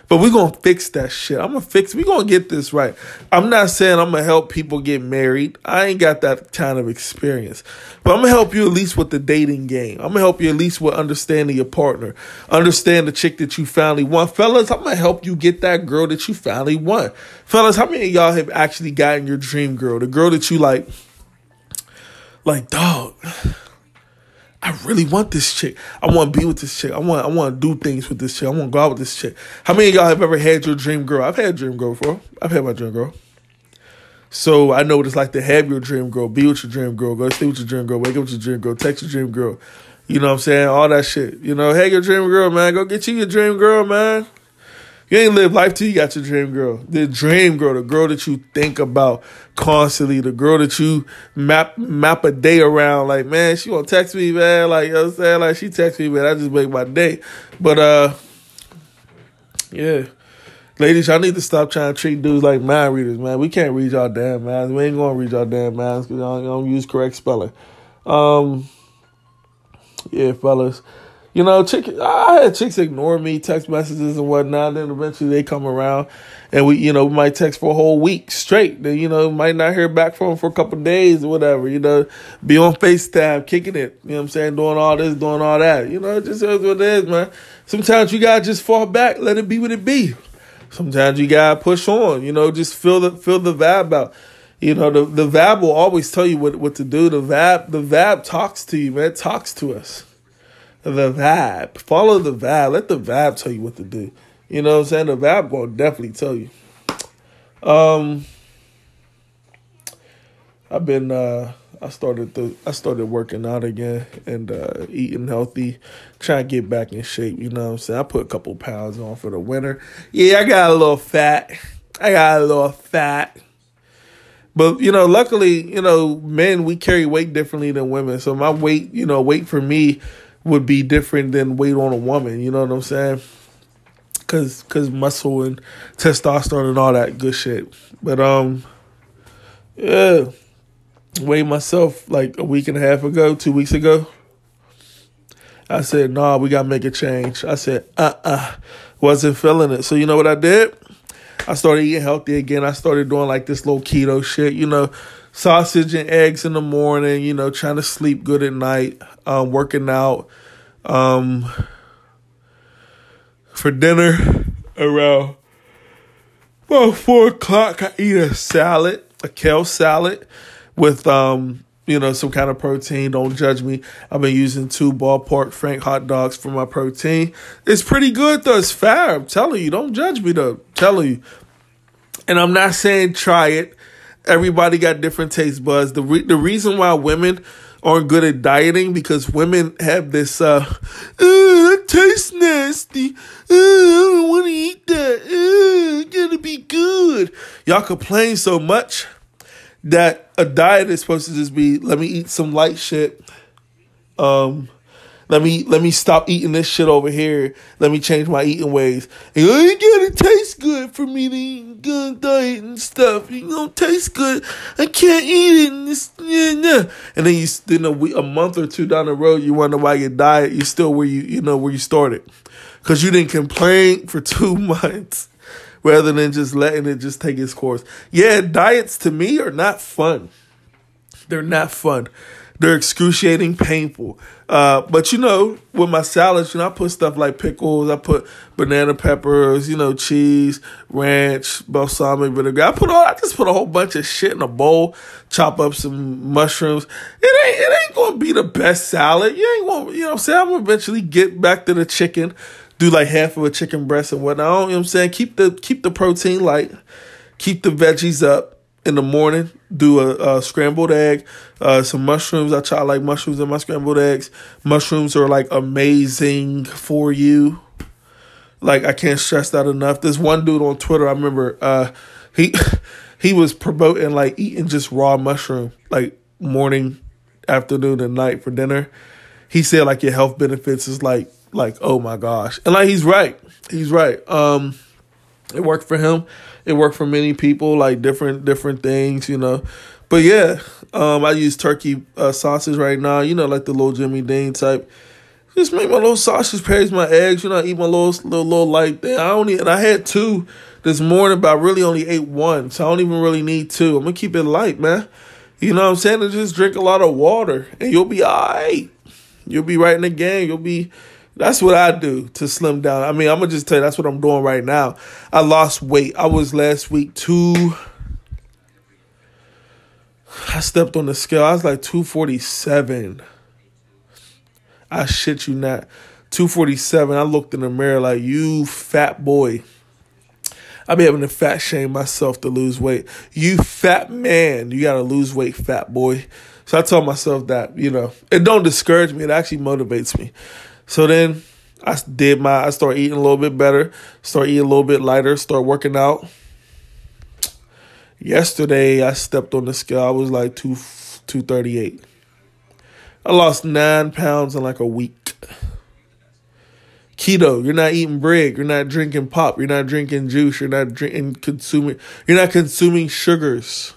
But we're gonna fix that shit. I'm gonna fix we're gonna get this right. I'm not saying I'm gonna help people get married. I ain't got that kind of experience. But I'm gonna help you at least with the dating game. I'm gonna help you at least with understanding your partner. Understand the chick that you finally want. Fellas, I'm gonna help you get that girl that you finally want. Fellas, how many of y'all have actually gotten your dream girl? The girl that you like like dog. I really want this chick. I want to be with this chick. I want I want to do things with this chick. I want to go out with this chick. How many of y'all have ever had your dream girl? I've had a dream girl before. I've had my dream girl. So I know what it's like to have your dream girl, be with your dream girl, go stay with your dream girl, wake up with your dream girl, text your dream girl. You know what I'm saying? All that shit. You know, hey, your dream girl, man. Go get you your dream girl, man. You ain't live life till you got your dream girl. The dream girl, the girl that you think about constantly, the girl that you map map a day around. Like, man, she won't text me, man. Like, you know what I'm saying? Like, she text me, man. I just make my day. But, uh, yeah. Ladies, y'all need to stop trying to treat dudes like mind readers, man. We can't read y'all damn minds. We ain't gonna read y'all damn minds because y'all don't use correct spelling. Um, yeah, fellas. You know, chick, I had chicks ignore me, text messages and whatnot. Then eventually they come around, and we, you know, we might text for a whole week straight. Then you know, might not hear back from them for a couple days or whatever. You know, be on Facetime, kicking it. You know what I'm saying? Doing all this, doing all that. You know, it just is what it is, man. Sometimes you gotta just fall back, let it be what it be. Sometimes you gotta push on. You know, just feel the feel the vibe out. You know, the the vibe will always tell you what what to do. The vibe the vibe talks to you, man. It talks to us the vibe. Follow the vibe. Let the vibe tell you what to do. You know what I'm saying? The vibe gonna definitely tell you. Um I've been uh I started the I started working out again and uh eating healthy, trying to get back in shape, you know what I'm saying? I put a couple pounds on for the winter. Yeah, I got a little fat. I got a little fat. But you know, luckily, you know, men we carry weight differently than women. So my weight, you know, weight for me would be different than weight on a woman. You know what I'm saying? Cause, cause muscle and testosterone and all that good shit. But um, yeah, weighed myself like a week and a half ago, two weeks ago. I said, nah, we gotta make a change. I said, uh uh wasn't feeling it. So you know what I did? I started eating healthy again. I started doing like this little keto shit, you know, sausage and eggs in the morning, you know, trying to sleep good at night, um, working out. Um, for dinner around about four o'clock, I eat a salad, a kale salad with um, you know, some kind of protein. Don't judge me. I've been using two ballpark Frank hot dogs for my protein. It's pretty good though. It's fair. I'm telling you. Don't judge me though. I'm telling you. And I'm not saying try it. Everybody got different taste buds. The re- the reason why women aren't good at dieting because women have this uh that tastes nasty. Uh, I don't want to eat that. Uh, it's gonna be good. Y'all complain so much that a diet is supposed to just be let me eat some light shit. Um Let me let me stop eating this shit over here. Let me change my eating ways. You ain't gonna taste good for me to eat good diet and stuff. You don't taste good. I can't eat it. And, yeah. and then you then a, week, a month or two down the road, you wonder why your diet you're still where you you know where you started, because you didn't complain for two months rather than just letting it just take its course. Yeah, diets to me are not fun. They're not fun. They're excruciating, painful. Uh, but you know, with my salads, you know, I put stuff like pickles, I put banana peppers, you know, cheese, ranch, balsamic vinegar. I put all, I just put a whole bunch of shit in a bowl, chop up some mushrooms. It ain't, it ain't gonna be the best salad. You ain't gonna, you know, I'm saying I'm gonna eventually get back to the chicken, do like half of a chicken breast and whatnot. You know what I'm saying? Keep the, keep the protein light, keep the veggies up in the morning, do a, a scrambled egg, uh, some mushrooms. I try like mushrooms in my scrambled eggs. Mushrooms are like amazing for you. Like I can't stress that enough. This one dude on Twitter, I remember, uh, he he was promoting like eating just raw mushroom, like morning, afternoon, and night for dinner. He said like your health benefits is like like oh my gosh, and like he's right, he's right. Um, it worked for him. It worked for many people, like different different things, you know. But yeah, um, I use turkey uh, sausage right now. You know, like the little Jimmy Dean type. Just make my little sausage patties, my eggs. You know, I eat my little little, little light thing. I only and I had two this morning, but I really only ate one, so I don't even really need two. I'm gonna keep it light, man. You know what I'm saying? And just drink a lot of water, and you'll be alright. You'll be right in the game. You'll be that's what I do to slim down. I mean, I'm gonna just tell you that's what I'm doing right now. I lost weight. I was last week two. I stepped on the scale. I was like 247. I shit you not. 247. I looked in the mirror like, you fat boy. I be having to fat shame myself to lose weight. You fat man, you gotta lose weight, fat boy. So I told myself that, you know, it don't discourage me. It actually motivates me. So then I did my, I started eating a little bit better, start eating a little bit lighter, start working out. Yesterday I stepped on the scale. I was like two, 238. I lost nine pounds in like a week. Keto, you're not eating bread, you're not drinking pop, you're not drinking juice, you're not drinking consuming, you're not consuming sugars.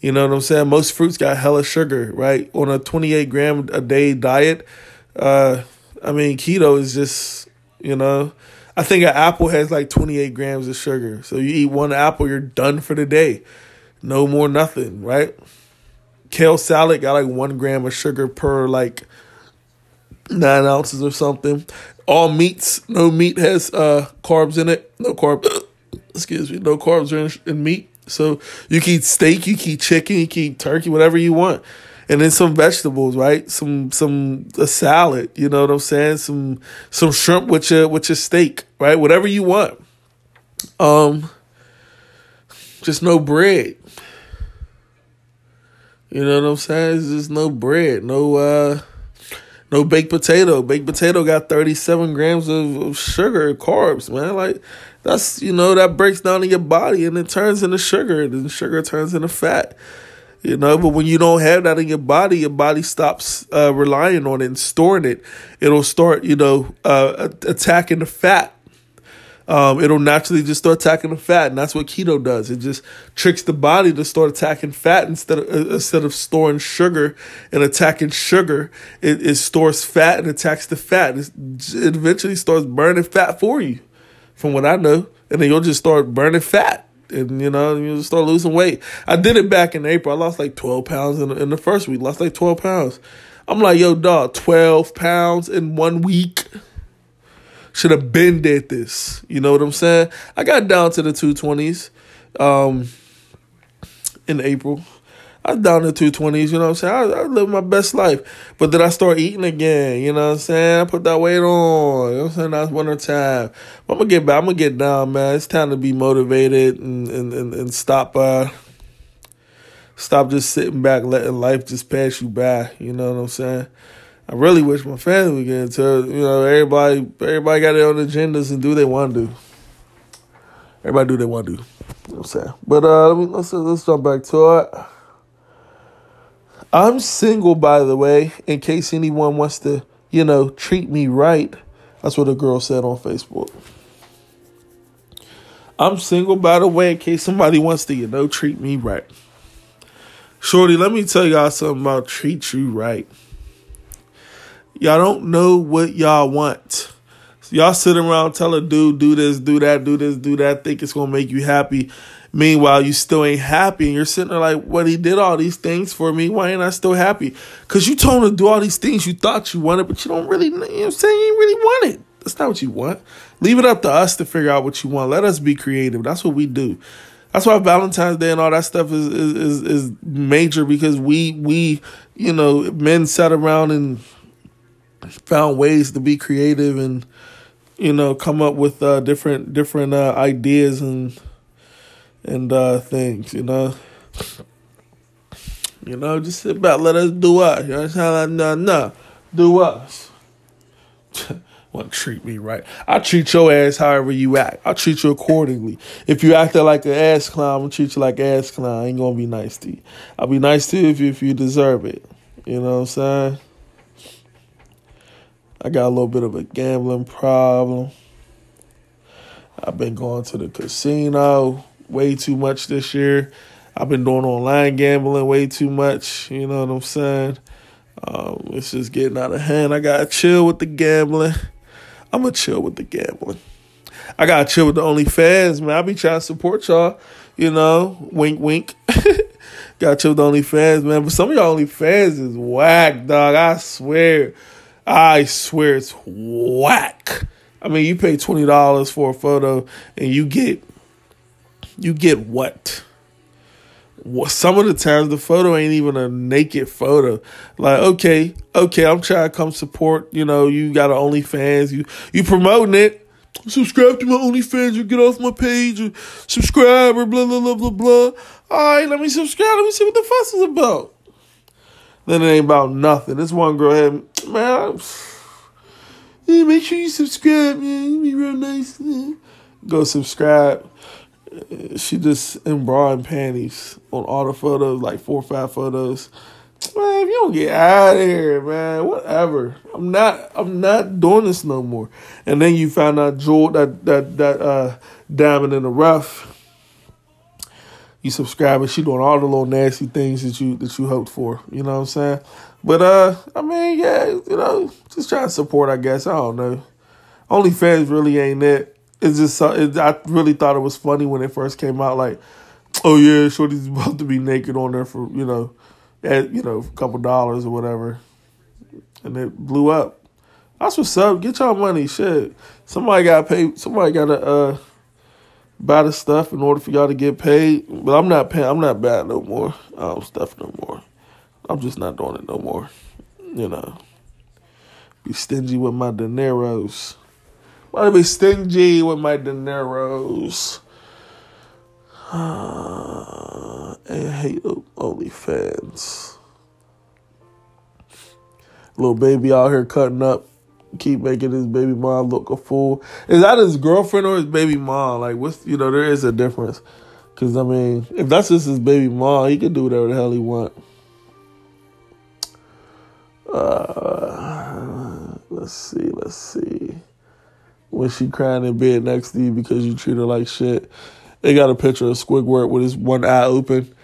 You know what I'm saying? Most fruits got hella sugar, right? On a 28 gram a day diet, uh, I mean, keto is just, you know, I think an apple has like 28 grams of sugar. So you eat one apple, you're done for the day. No more nothing, right? Kale salad got like one gram of sugar per like nine ounces or something. All meats, no meat has uh carbs in it. No carb, excuse me, no carbs in, in meat. So you can eat steak, you can eat chicken, you can eat turkey, whatever you want and then some vegetables, right? Some some a salad, you know what I'm saying? Some some shrimp with your with your steak, right? Whatever you want. Um just no bread. You know what I'm saying? It's just no bread, no uh no baked potato. Baked potato got 37 grams of, of sugar, carbs, man. Like that's you know that breaks down in your body and it turns into sugar, and sugar turns into fat. You know, but when you don't have that in your body, your body stops uh, relying on it and storing it. It'll start, you know, uh, attacking the fat. Um, it'll naturally just start attacking the fat, and that's what keto does. It just tricks the body to start attacking fat instead of uh, instead of storing sugar and attacking sugar. It, it stores fat and attacks the fat. It, it eventually starts burning fat for you, from what I know, and then you'll just start burning fat and you know you start losing weight. I did it back in April. I lost like twelve pounds in, in the first week. Lost like twelve pounds. I'm like, yo, dog, twelve pounds in one week. Should have been did this. You know what I'm saying? I got down to the two twenties, um, in April. I was down to two twenties, you know what I'm saying? I, I live my best life. But then I start eating again, you know what I'm saying? I put that weight on. You know what I'm saying? That's winter time. But I'm gonna get back, I'm gonna get down, man. It's time to be motivated and and, and, and stop uh stop just sitting back letting life just pass you by, you know what I'm saying? I really wish my family would get into you know, everybody everybody got their own agendas and do they want to do. Everybody do they want to do. You know what I'm saying? But uh let me let's let's jump back to it. I'm single, by the way, in case anyone wants to, you know, treat me right. That's what a girl said on Facebook. I'm single, by the way, in case somebody wants to, you know, treat me right. Shorty, let me tell y'all something about treat you right. Y'all don't know what y'all want. So y'all sit around tell a dude, do this, do that, do this, do that, think it's gonna make you happy. Meanwhile, you still ain't happy, and you're sitting there like, "What he did all these things for me? Why ain't I still happy?" Because you told him to do all these things you thought you wanted, but you don't really, you know what I'm saying? You really want it. That's not what you want. Leave it up to us to figure out what you want. Let us be creative. That's what we do. That's why Valentine's Day and all that stuff is is is, is major because we we you know men sat around and found ways to be creative and you know come up with uh, different different uh, ideas and and uh, things. You know, you know, just sit back, let us do us. You know what I'm understand? No, no, do us. Want to treat me right? I treat your ass however you act. I treat you accordingly. If you acting like an ass clown, I'm treat you like ass clown. I ain't gonna be nice to you. I'll be nice to you if you if you deserve it. You know what I'm saying? I got a little bit of a gambling problem. I've been going to the casino way too much this year. I've been doing online gambling way too much. You know what I'm saying? Um, it's just getting out of hand. I gotta chill with the gambling. I'm gonna chill with the gambling. I gotta chill with the OnlyFans, man. I be trying to support y'all. You know, wink, wink. gotta chill with the OnlyFans, man. But some of y'all OnlyFans is whack, dog. I swear. I swear it's whack. I mean, you pay twenty dollars for a photo and you get you get what? Some of the times the photo ain't even a naked photo. Like, okay, okay, I'm trying to come support. You know, you got an OnlyFans. You you promoting it. Subscribe to my OnlyFans or get off my page or subscribe or blah blah blah blah blah. All right, let me subscribe. Let me see what the fuss is about. Then it ain't about nothing. This one girl had man. Yeah, make sure you subscribe, man. You be real nice. Go subscribe. She just in bra and panties on all the photos, like four or five photos. Man, if you don't get out of here, man, whatever. I'm not. I'm not doing this no more. And then you found out Jewel that that that uh, diamond in the rough you subscribe and she doing all the little nasty things that you that you hoped for. You know what I'm saying? But uh, I mean, yeah, you know, just trying to support. I guess I don't know. OnlyFans really ain't it. It's just it, I really thought it was funny when it first came out. Like, oh yeah, Shorty's about to be naked on there for you know, at you know, a couple dollars or whatever, and it blew up. That's what's up. Get y'all money. Shit, somebody got paid. Somebody got to uh buy the stuff in order for y'all to get paid. But I'm not paying. I'm not bad no more. Don't stuff no more. I'm just not doing it no more. You know, be stingy with my dineros. Why to be stingy with my dineros? Uh, and hate OnlyFans. Little baby out here cutting up keep making his baby mom look a fool. Is that his girlfriend or his baby mom? Like, what's you know, there is a difference. Cause I mean, if that's just his baby mom, he can do whatever the hell he want. Uh, let's see, let's see. When she crying in bed next to you because you treat her like shit. They got a picture of Squidward with his one eye open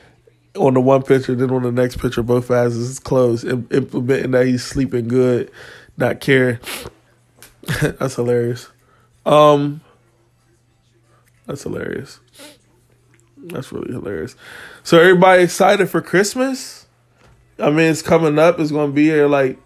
on the one picture, then on the next picture, both eyes is closed, implementing that he's sleeping good not caring. that's hilarious. Um, that's hilarious. That's really hilarious. So everybody excited for Christmas? I mean, it's coming up. It's gonna be here like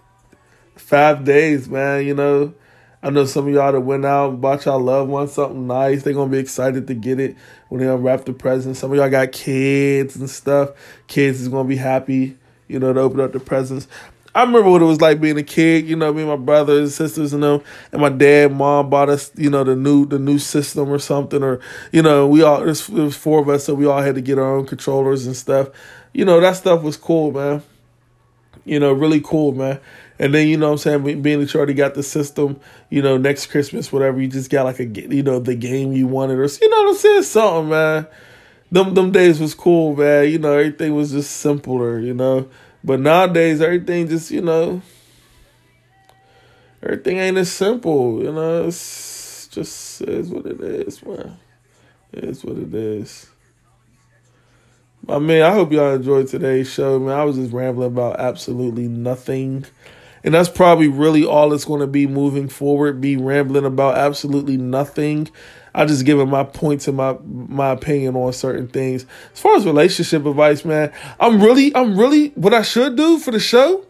five days, man. You know, I know some of y'all that went out and bought y'all loved one something nice. They're gonna be excited to get it when they unwrap the presents. Some of y'all got kids and stuff. Kids is gonna be happy, you know, to open up the presents. I remember what it was like being a kid. You know, me and my brothers and sisters and them, and my dad, mom bought us, you know, the new the new system or something, or you know, we all was, it was four of us, so we all had to get our own controllers and stuff. You know, that stuff was cool, man. You know, really cool, man. And then you know what I'm saying, being that you already got the system, you know, next Christmas, whatever, you just got like a you know the game you wanted, or you know what I'm saying, something, man. Them them days was cool, man. You know, everything was just simpler, you know But nowadays, everything just you know, everything ain't as simple. You know, it's just is what it is, man. It is what it is. I mean, I hope y'all enjoyed today's show, man. I was just rambling about absolutely nothing. And that's probably really all it's going to be moving forward, be rambling about absolutely nothing. I just give giving my points and my my opinion on certain things. As far as relationship advice, man, I'm really, I'm really what I should do for the show.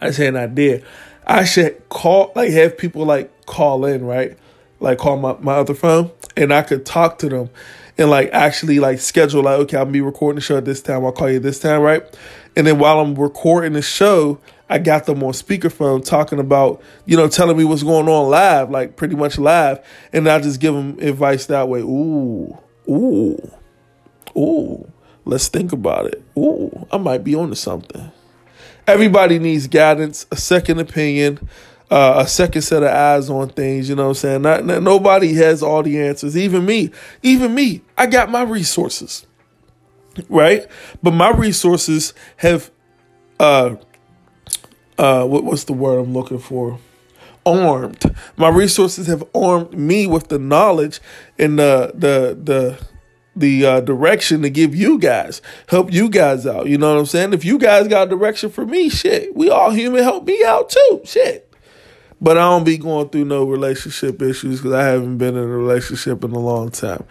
I just had an idea. I should call like have people like call in, right? Like call my, my other phone and I could talk to them and like actually like schedule like okay, I'll be recording the show at this time, I'll call you this time, right? And then while I'm recording the show, I got them on speakerphone talking about, you know, telling me what's going on live, like pretty much live. And I just give them advice that way. Ooh, ooh, ooh, let's think about it. Ooh, I might be onto something. Everybody needs guidance, a second opinion, uh, a second set of eyes on things. You know what I'm saying? Not, not, nobody has all the answers. Even me, even me, I got my resources, right? But my resources have uh, uh, what, what's the word I'm looking for? Armed. My resources have armed me with the knowledge and the the the the uh, direction to give you guys, help you guys out. You know what I'm saying? If you guys got direction for me, shit, we all human. Help me out too, shit. But I don't be going through no relationship issues because I haven't been in a relationship in a long time.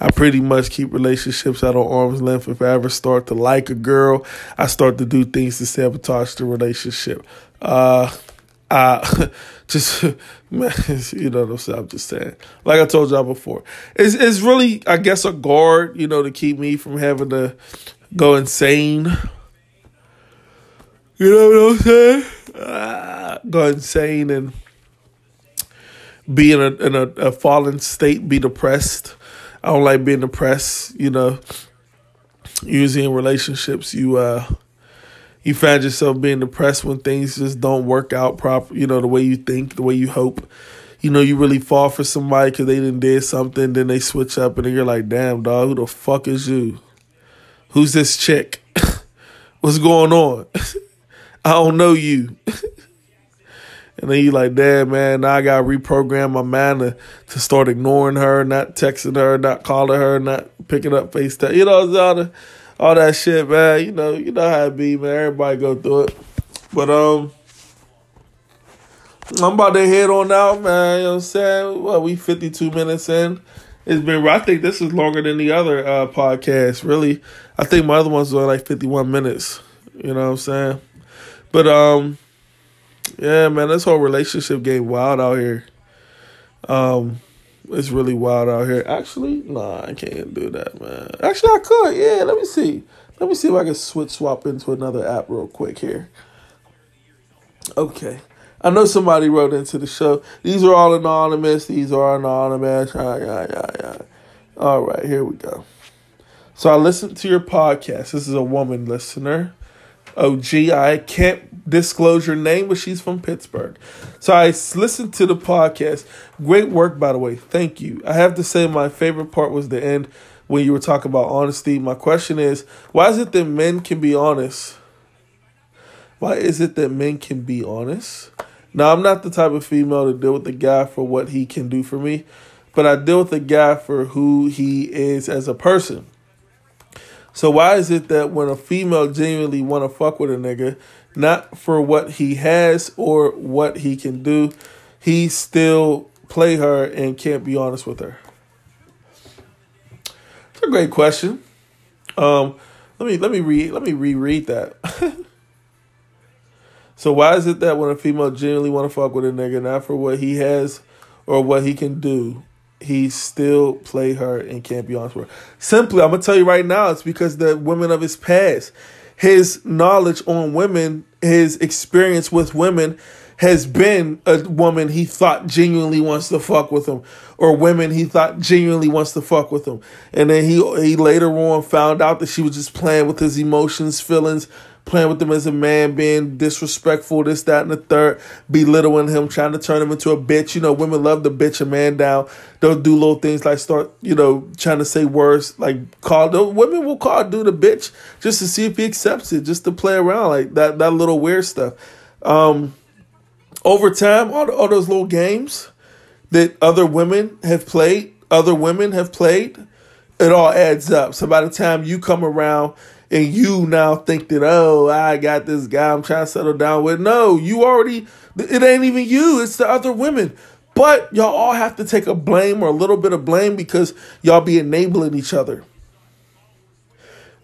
I pretty much keep relationships out of arm's length. If I ever start to like a girl, I start to do things to sabotage the relationship. Uh, I just, man, you know what I'm saying? I'm just saying. Like I told y'all before, it's, it's really, I guess, a guard, you know, to keep me from having to go insane. You know what I'm saying? Uh, go insane and be in a in a, a fallen state, be depressed I don't like being depressed, you know. Usually in relationships, you uh you find yourself being depressed when things just don't work out proper, you know, the way you think, the way you hope. You know, you really fall for somebody because they didn't did something, then they switch up, and then you're like, damn, dog, who the fuck is you? Who's this chick? What's going on? I don't know you. And then you like, damn, man, now I got to reprogram my mind to, to start ignoring her, not texting her, not calling her, not picking up FaceTime. You know, all, the, all that shit, man. You know, you know how it be, man. Everybody go through it. But, um, I'm about to head on out, man. You know what I'm saying? Well, we 52 minutes in. It's been, I think this is longer than the other uh, podcast, really. I think my other ones were like 51 minutes. You know what I'm saying? But, um, yeah, man, this whole relationship game wild out here. Um, it's really wild out here. Actually, nah, I can't do that, man. Actually, I could. Yeah, let me see. Let me see if I can switch swap into another app real quick here. Okay. I know somebody wrote into the show. These are all anonymous. These are anonymous. Yeah, yeah, yeah, yeah. All right, here we go. So I listened to your podcast. This is a woman listener. Gee, I can't disclose your name, but she's from Pittsburgh. So I listened to the podcast. Great work, by the way. Thank you. I have to say, my favorite part was the end when you were talking about honesty. My question is why is it that men can be honest? Why is it that men can be honest? Now, I'm not the type of female to deal with the guy for what he can do for me, but I deal with the guy for who he is as a person. So why is it that when a female genuinely want to fuck with a nigga, not for what he has or what he can do, he still play her and can't be honest with her? It's a great question. Um, let me let me read let me reread that. so why is it that when a female genuinely want to fuck with a nigga, not for what he has or what he can do, he still play her and can't be honest with her. Simply, I'm gonna tell you right now, it's because the women of his past, his knowledge on women, his experience with women has been a woman he thought genuinely wants to fuck with him, or women he thought genuinely wants to fuck with him, and then he he later on found out that she was just playing with his emotions, feelings, playing with him as a man, being disrespectful, this, that, and the third, belittling him, trying to turn him into a bitch. You know, women love to bitch a man down. They'll do little things like start, you know, trying to say words, like call the women will call dude a bitch just to see if he accepts it, just to play around, like that that little weird stuff. Um, over time, all, all those little games that other women have played, other women have played, it all adds up. So by the time you come around and you now think that oh I got this guy I'm trying to settle down with. No, you already it ain't even you. It's the other women. But y'all all have to take a blame or a little bit of blame because y'all be enabling each other.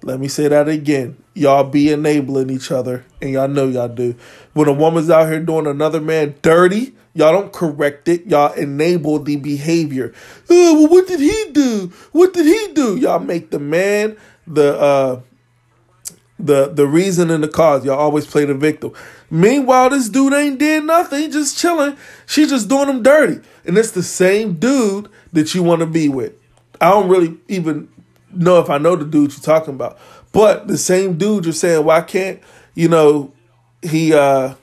Let me say that again. Y'all be enabling each other, and y'all know y'all do. When a woman's out here doing another man dirty, y'all don't correct it. Y'all enable the behavior. Oh, well, what did he do? What did he do? Y'all make the man the uh the the reason and the cause. Y'all always play the victim. Meanwhile, this dude ain't did nothing. He just chilling. She just doing him dirty. And it's the same dude that you want to be with. I don't really even know if I know the dude you're talking about. But the same dude you're saying, why can't, you know, he uh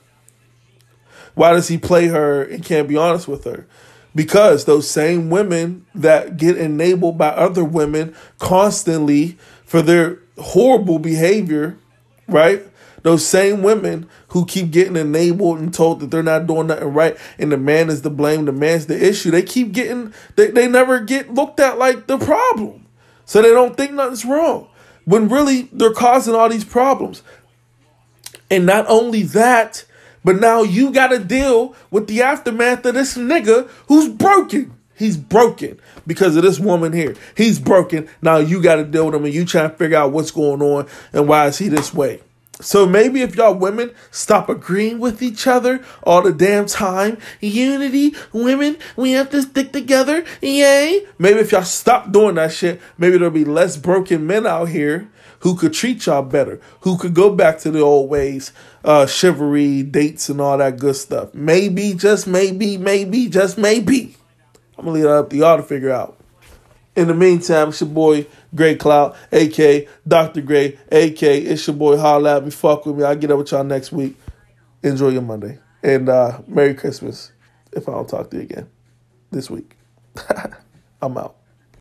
why does he play her and can't be honest with her? Because those same women that get enabled by other women constantly for their horrible behavior, right? Those same women who keep getting enabled and told that they're not doing nothing right and the man is the blame, the man's the issue, they keep getting, they, they never get looked at like the problem. So they don't think nothing's wrong when really they're causing all these problems. And not only that, but now you got to deal with the aftermath of this nigga who's broken. He's broken because of this woman here. He's broken. Now you got to deal with him and you trying to figure out what's going on and why is he this way. So maybe if y'all women stop agreeing with each other all the damn time, unity, women, we have to stick together, yay. Maybe if y'all stop doing that shit, maybe there'll be less broken men out here who could treat y'all better, who could go back to the old ways, uh, chivalry, dates, and all that good stuff. Maybe, just maybe, maybe, just maybe. I'm gonna leave that up to y'all to figure out. In the meantime, it's your boy Gray Cloud, aka Dr. Gray, AK. it's your boy Holla at me, fuck with me. I'll get up with y'all next week. Enjoy your Monday. And uh, Merry Christmas if I don't talk to you again this week. I'm out.